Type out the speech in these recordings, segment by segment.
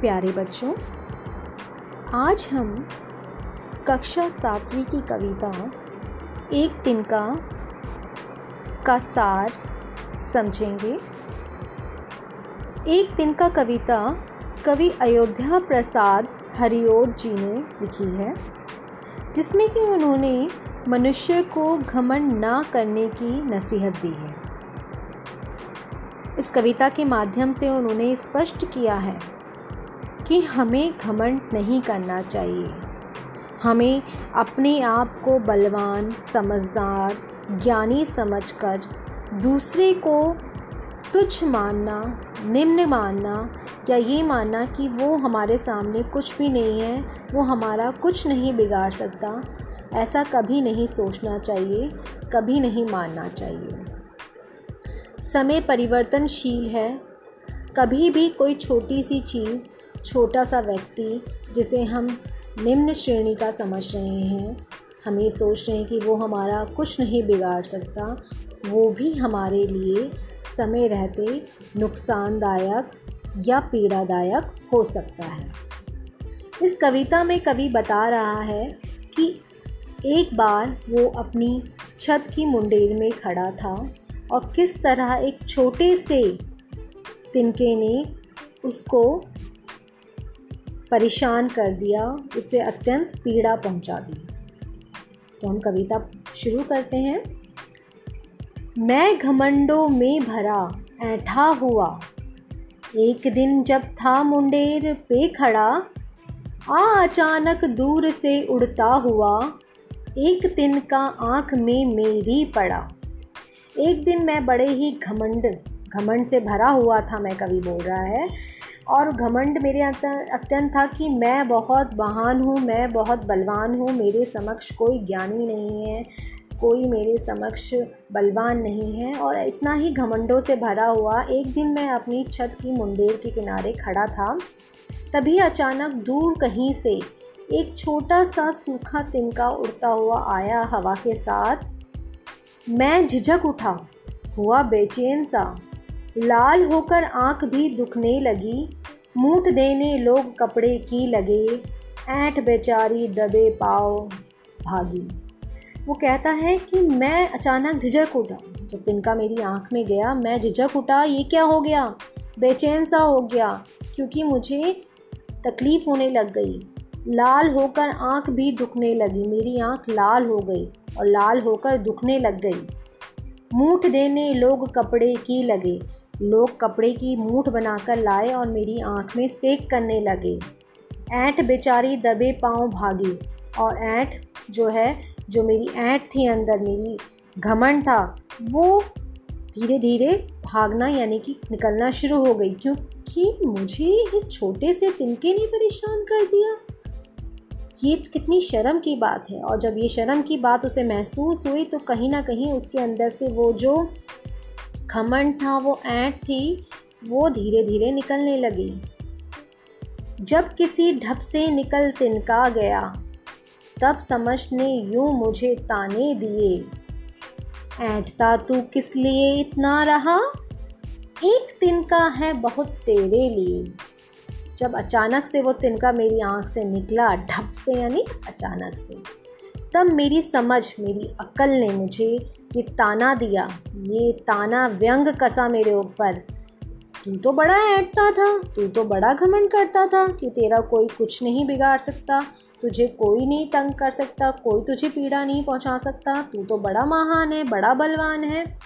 प्यारे बच्चों, आज हम कक्षा सातवीं की कविता, एक दिन का का सार समझेंगे। एक दिन का कविता कवि अयोध्या प्रसाद हरिओट जी ने लिखी है, जिसमें कि उन्होंने मनुष्य को घमंड ना करने की नसीहत दी है। इस कविता के माध्यम से उन्होंने स्पष्ट किया है कि हमें घमंड नहीं करना चाहिए। हमें अपने आप को बलवान, समझदार, ज्ञानी समझकर दूसरे को तुच्छ मानना, निम्न मानना या ये मानना कि वो हमारे सामने कुछ भी नहीं है, वो हमारा कुछ नहीं बिगाड़ सकता, ऐसा कभी नहीं सोचना चाहिए, कभी नहीं मानना चाहिए। समय परिवर्तनशील है। कभी भी कोई छोटी सी चीज़ छोटा सा व्यक्ति जिसे हम निम्न श्रेणी का समझ रहे हैं, हम सोच रहे हैं कि वो हमारा कुछ नहीं बिगाड़ सकता, वो भी हमारे लिए समय रहते नुकसानदायक या पीड़ादायक हो सकता है। इस कविता में कवि बता रहा है कि एक बार वो अपनी छत की मुंडेर में खड़ा था और किस तरह एक छोटे से तिनके ने उसको परेशान कर दिया, उसे अत्यंत पीड़ा पहुँचा दी। तो हम कविता शुरू करते हैं। मैं घमंडों में भरा, ऐठा हुआ। एक दिन जब था मुंडेर पे खड़ा, आ अचानक दूर से उड़ता हुआ, एक दिन का आँख में मेरी पड़ा। एक दिन मैं बड़े ही घमंड घमंड से भरा हुआ था, मैं कवि बोल रहा है। और घमंड मेरे अत्यंत था कि मैं बहुत महान हूँ, मैं बहुत बलवान हूँ, मेरे समक्ष कोई ज्ञानी नहीं है, कोई मेरे समक्ष बलवान नहीं है। और इतना ही घमंडों से भरा हुआ एक दिन मैं अपनी छत की मुंडेर के किनारे खड़ा था। तभी अचानक दूर कहीं से एक छोटा सा सूखा तिनका उड़ता हुआ आया हवा के साथ। मैं झिझक उठा, हुआ बेचैन सा। लाल होकर आँख भी दुखने लगी। मूठ देने लोग कपड़े की लगे। ऐठ बेचारी दबे पाओ भागी। वो कहता है कि मैं अचानक झिझक उठा। जब तिनका मेरी आँख में गया, मैं झिझक उठा, ये क्या हो गया? बेचैन सा हो गया, क्योंकि मुझे तकलीफ़ होने लग गई। लाल होकर आँख भी दुखने लगी। मेरी आँख लाल हो गई और लाल होकर दुखने लग गई। मूठ देने लोग कपड़े की लगे। लोग कपड़े की मूठ बनाकर लाए और मेरी आँख में सेक करने लगे। ऐंठ बेचारी दबे पाँव भागी और ऐंठ जो है, जो मेरी ऐंठ थी अंदर, मेरी घमंड था, वो धीरे धीरे भागना यानी कि निकलना शुरू हो गई। क्योंकि मुझे इस छोटे से तिनके ने परेशान कर दिया। ये कितनी शर्म की बात है। और जब ये शर्म की बात उसे महसूस हुई तो कहीं ना कहीं उसके अंदर से वो जो खमंड था वो, ऐंठ थी, वो धीरे धीरे निकलने लगी। जब किसी ढप से निकल तिनका गया, तब समझ ने यूँ मुझे ताने दिए। ऐंठता तू किस लिए इतना रहा? एक तिनका है बहुत तेरे लिए। जब अचानक से वो तिनका मेरी आँख से निकला, ढप से यानी अचानक से। तब मेरी समझ, मेरी अक्ल ने मुझे ये ताना दिया। ये ताना व्यंग कसा मेरे ऊपर। तू तो बड़ा ऐटता था, तू तो बड़ा घमंड करता था कि तेरा कोई कुछ नहीं बिगाड़ सकता, तुझे कोई नहीं तंग कर सकता, कोई तुझे पीड़ा नहीं पहुँचा सकता, तू तो बड़ा महान है, बड़ा बलवान है।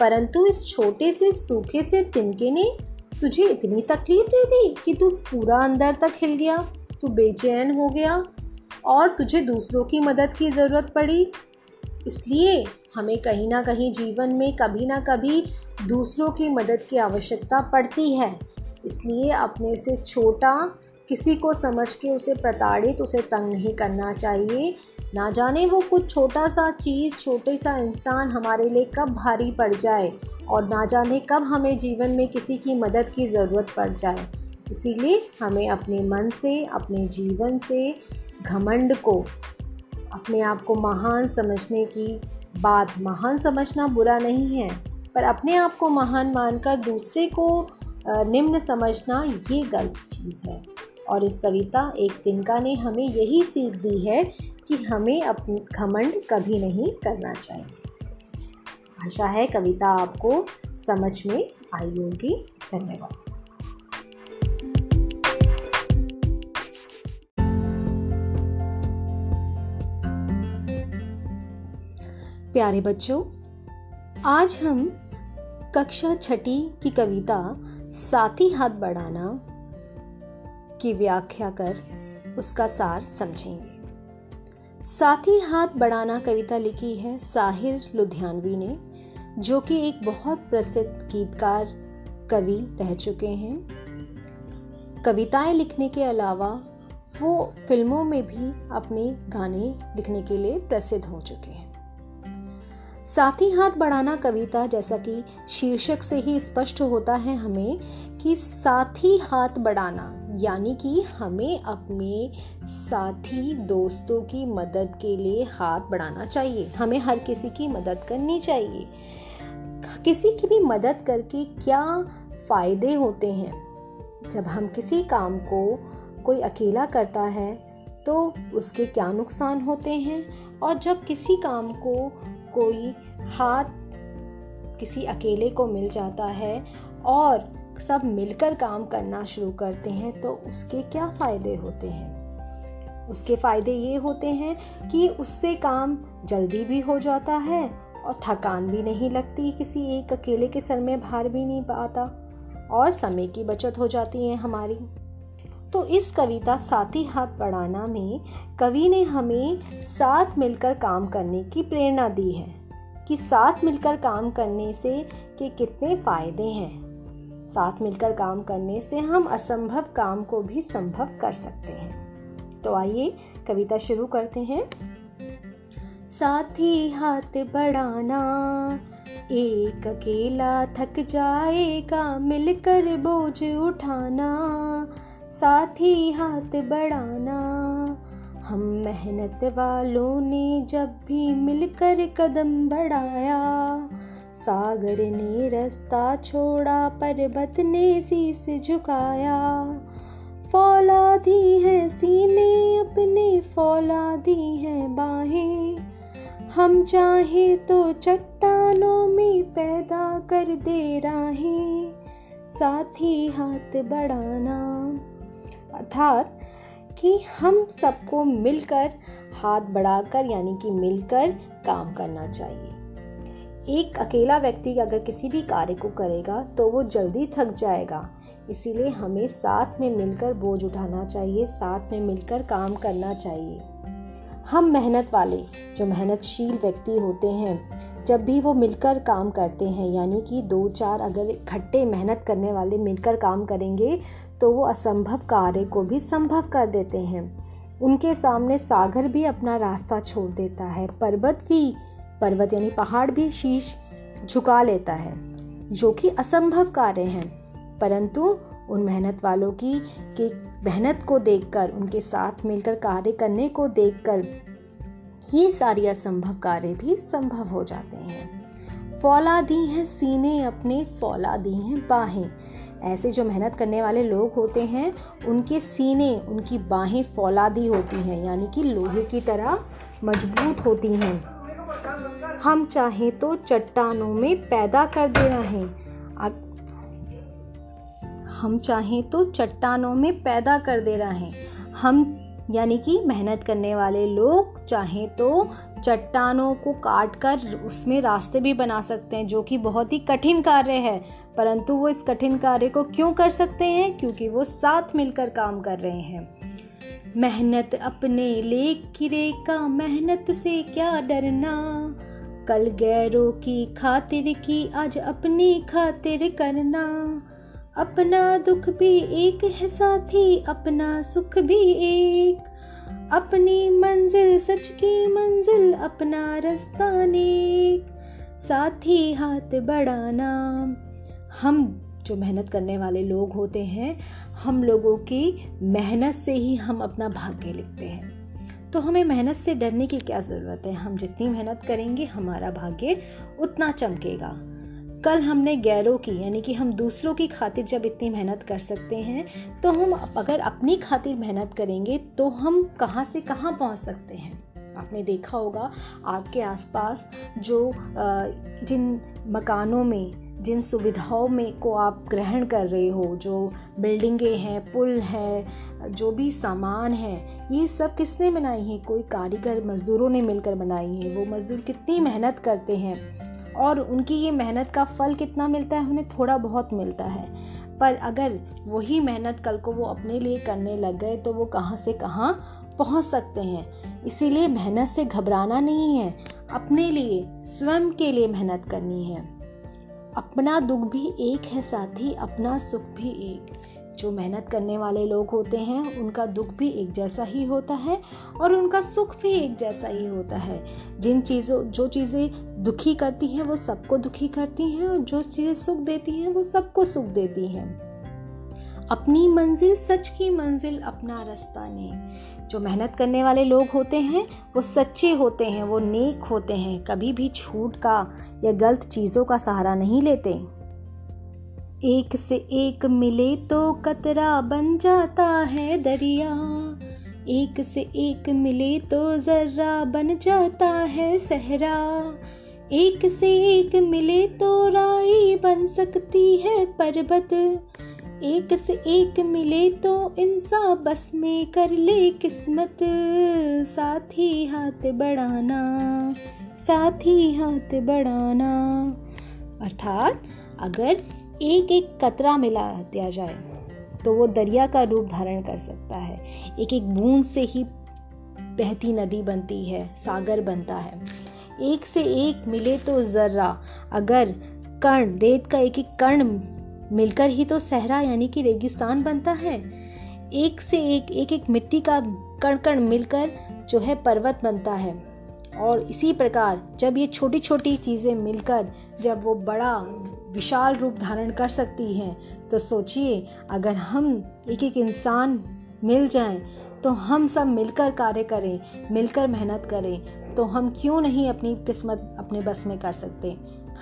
परंतु इस छोटे से, सूखे से तिनके ने तुझे इतनी तकलीफ़ दे दी कि तू पूरा अंदर तक हिल गया, तू बेचैन हो गया और तुझे दूसरों की मदद की ज़रूरत पड़ी। इसलिए हमें कहीं ना कहीं जीवन में कभी ना कभी दूसरों की मदद की आवश्यकता पड़ती है। इसलिए अपने से छोटा, किसी को समझ के उसे प्रताड़ित, उसे तंग नहीं करना चाहिए। ना जाने वो कुछ छोटा सा चीज़, छोटे सा इंसान हमारे लिए कब भारी पड़ जाए और ना जाने कब हमें जीवन में किसी की मदद की ज़रूरत पड़ जाए। इसीलिए हमें अपने मन से, अपने जीवन से घमंड को, अपने आप को महान समझने की बात। महान समझना बुरा नहीं है, पर अपने आप को महान मानकर दूसरे को निम्न समझना ये गलत चीज़ है। और इस कविता एक तिनका ने हमें यही सीख दी है कि हमें अपने घमंड कभी नहीं करना चाहिए। आशा है कविता आपको समझ में आई होगी। धन्यवाद। प्यारे बच्चों, आज हम कक्षा छठी की कविता साथी हाथ बढ़ाना की व्याख्या कर उसका सार समझेंगे। साथी हाथ बढ़ाना कविता लिखी है साहिर लुधियानवी ने, जो कि एक बहुत प्रसिद्ध गीतकार, कवि रह चुके हैं। कविताएँ लिखने के अलावा वो फ़िल्मों में भी अपने गाने लिखने के लिए प्रसिद्ध हो चुके हैं। साथ हाथ बढ़ाना कविता जैसा कि शीर्षक से ही स्पष्ट होता है हमें कि साथी हाथ बढ़ाना, यानी कि हमें अपने साथी दोस्तों की मदद के लिए हाथ बढ़ाना चाहिए। हमें हर किसी की मदद करनी चाहिए। किसी की भी मदद करके क्या फ़ायदे होते हैं? जब हम किसी काम को कोई अकेला करता है तो उसके क्या नुकसान होते हैं? और जब किसी काम को कोई हाथ किसी अकेले को मिल जाता है और सब मिलकर काम करना शुरू करते हैं तो उसके क्या फ़ायदे होते हैं? उसके फ़ायदे ये होते हैं कि उससे काम जल्दी भी हो जाता है और थकान भी नहीं लगती, किसी एक अकेले के सर में भार भी नहीं पाता और समय की बचत हो जाती है हमारी। तो इस कविता साथी हाथ बढ़ाना में कवि ने हमें साथ मिलकर काम करने की प्रेरणा दी है कि साथ मिलकर काम करने से के कितने फ़ायदे हैं। साथ मिलकर काम करने से हम असंभव काम को भी संभव कर सकते हैं। तो आइए कविता शुरू करते हैं। साथी हाथ बढ़ाना, एक अकेला थक जाएगा, मिलकर बोझ उठाना साथी हाथ बढ़ाना। हम मेहनत वालों ने जब भी मिलकर कदम बढ़ाया, सागर ने रास्ता छोड़ा, पर्वत ने शीस झुकाया। फौलादी है सीने, अपने फौलादी है बाहें। हम चाहे तो चट्टानों में पैदा कर दे राहें। साथी हाथ बढ़ाना। अर्थात कि हम सबको मिलकर हाथ बढ़ाकर, यानी कि मिलकर काम करना चाहिए। एक अकेला व्यक्ति अगर किसी भी कार्य को करेगा तो वो जल्दी थक जाएगा। इसीलिए हमें साथ में मिलकर बोझ उठाना चाहिए, साथ में मिलकर काम करना चाहिए। हम मेहनत वाले, जो मेहनतशील व्यक्ति होते हैं जब भी वो मिलकर काम करते हैं, यानी कि दो चार अगर इकट्ठे मेहनत करने वाले मिलकर काम करेंगे तो वो असंभव कार्य को भी संभव कर देते हैं। उनके सामने सागर भी अपना रास्ता छोड़ देता है, पर्वत भी पर्वत यानी पहाड़ भी शीश झुका लेता है, जो कि असंभव कार्य हैं। परंतु उन मेहनत वालों की मेहनत को देखकर, उनके साथ मिलकर कार्य करने को देखकर ये सारी असंभव कार्य भी संभव हो जाते हैं। फौला दी हैं सीने अपने, फौला दी हैं बाहें। ऐसे जो मेहनत करने वाले लोग होते हैं, उनके सीने, उनकी बाहें फौलादी होती हैं, यानी कि लोहे की तरह मज़बूत होती हैं। हम चाहें तो चट्टानों में पैदा कर दे रहे हैं। हम चाहें तो चट्टानों में पैदा कर दे रहे हैं। हम यानी कि मेहनत करने वाले लोग चाहें तो चट्टानों को काट कर उसमें रास्ते भी बना सकते हैं, जो कि बहुत ही कठिन कार्य है। परंतु वो इस कठिन कार्य को क्यों कर सकते हैं? क्योंकि वो साथ मिलकर काम कर रहे हैं। मेहनत अपने ले किरे का, मेहनत से क्या डरना? कल गैरों की खातिर की आज अपनी खातिर करना। अपना दुख भी एक है साथी, अपना सुख भी एक। अपनी मंजिल, सच की मंजिल, अपना रास्ता नेक। साथी हाथ बढ़ाना हम जो मेहनत करने वाले लोग होते हैं, हम लोगों की मेहनत से ही हम अपना भाग्य लिखते हैं। तो हमें मेहनत से डरने की क्या ज़रूरत है? हम जितनी मेहनत करेंगे, हमारा भाग्य उतना चमकेगा। कल हमने गैरों की, यानी कि हम दूसरों की खातिर जब इतनी मेहनत कर सकते हैं तो हम अगर अपनी खातिर मेहनत करेंगे तो हम कहाँ से कहाँ पहुँच सकते हैं? आपने देखा होगा, आपके आसपास जो जिन मकानों में, जिन सुविधाओं में को आप ग्रहण कर रहे हो, जो बिल्डिंगें हैं, पुल हैं, जो भी सामान है, ये सब किसने बनाई है? कोई कारीगर मज़दूरों ने मिलकर बनाई है, वो मज़दूर कितनी मेहनत करते हैं? और उनकी ये मेहनत का फल कितना मिलता है, उन्हें थोड़ा बहुत मिलता है। पर अगर वही मेहनत कल को वो अपने लिए करने लग गए तो वो कहाँ से कहाँ पहुँच सकते हैं। इसीलिए मेहनत से घबराना नहीं है। अपने लिए, स्वयं के लिए मेहनत करनी है। अपना दुख भी एक है, साथी अपना सुख भी एक। जो मेहनत करने वाले लोग होते हैं, उनका दुख भी एक जैसा ही होता है और उनका सुख भी एक जैसा ही होता है। जिन चीज़ों, जो चीज़ें दुखी करती हैं, वो सबको दुखी करती हैं और जो चीज़ें सुख देती हैं, वो सबको सुख देती हैं। अपनी मंजिल, सच की मंजिल अपना रास्ता ने जो मेहनत करने वाले लोग होते हैं, वो सच्चे होते हैं, वो नेक होते हैं। कभी भी छूट का या गलत चीज़ों का सहारा नहीं लेते। एक से एक मिले तो कतरा बन जाता है दरिया। एक से एक मिले तो जर्रा बन जाता है सहरा। एक से एक मिले तो राई बन सकती है पर्वत। एक से एक मिले तो इंसान बस में कर ले किस्मत। साथ ही हाथ बढ़ाना, साथ ही हाथ बढ़ाना। अर्थात अगर एक एक कतरा मिला दिया जाए तो वो दरिया का रूप धारण कर सकता है। एक एक बूंद से ही बहती नदी बनती है, सागर बनता है। एक से एक मिले तो ज़र्रा, अगर कर्ण, रेत का एक एक कर्ण मिलकर ही तो सहरा, यानी कि रेगिस्तान बनता है। एक से एक एक एक मिट्टी का कण कण मिलकर जो है पर्वत बनता है। और इसी प्रकार जब ये छोटी छोटी चीज़ें मिलकर, जब वो बड़ा विशाल रूप धारण कर सकती हैं। तो सोचिए, अगर हम एक एक इंसान मिल जाएँ तो हम सब मिलकर कार्य करें, मिलकर मेहनत करें तो हम क्यों नहीं अपनी किस्मत अपने बस में कर सकते?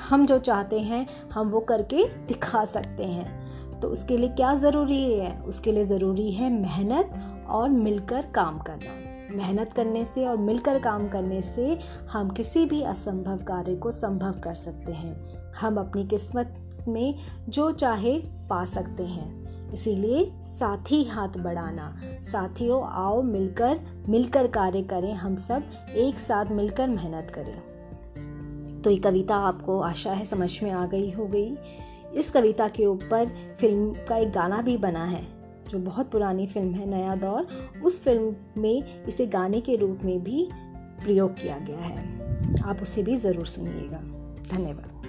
हम जो चाहते हैं, हम वो करके दिखा सकते हैं। तो उसके लिए क्या ज़रूरी है? उसके लिए ज़रूरी है मेहनत और मिलकर काम करना। मेहनत करने से और मिलकर काम करने से हम किसी भी असंभव कार्य को संभव कर सकते हैं। हम अपनी किस्मत में जो चाहे पा सकते हैं। इसीलिए साथी हाथ बढ़ाना। साथियों, आओ मिलकर मिलकर कार्य करें। हम सब एक साथ मिलकर मेहनत करें। तो ये कविता आपको आशा है समझ में आ गई हो गई इस कविता के ऊपर फ़िल्म का एक गाना भी बना है, जो बहुत पुरानी फ़िल्म है, नया दौर। उस फ़िल्म में इसे गाने के रूप में भी प्रयोग किया गया है। आप उसे भी ज़रूर सुनिएगा। धन्यवाद।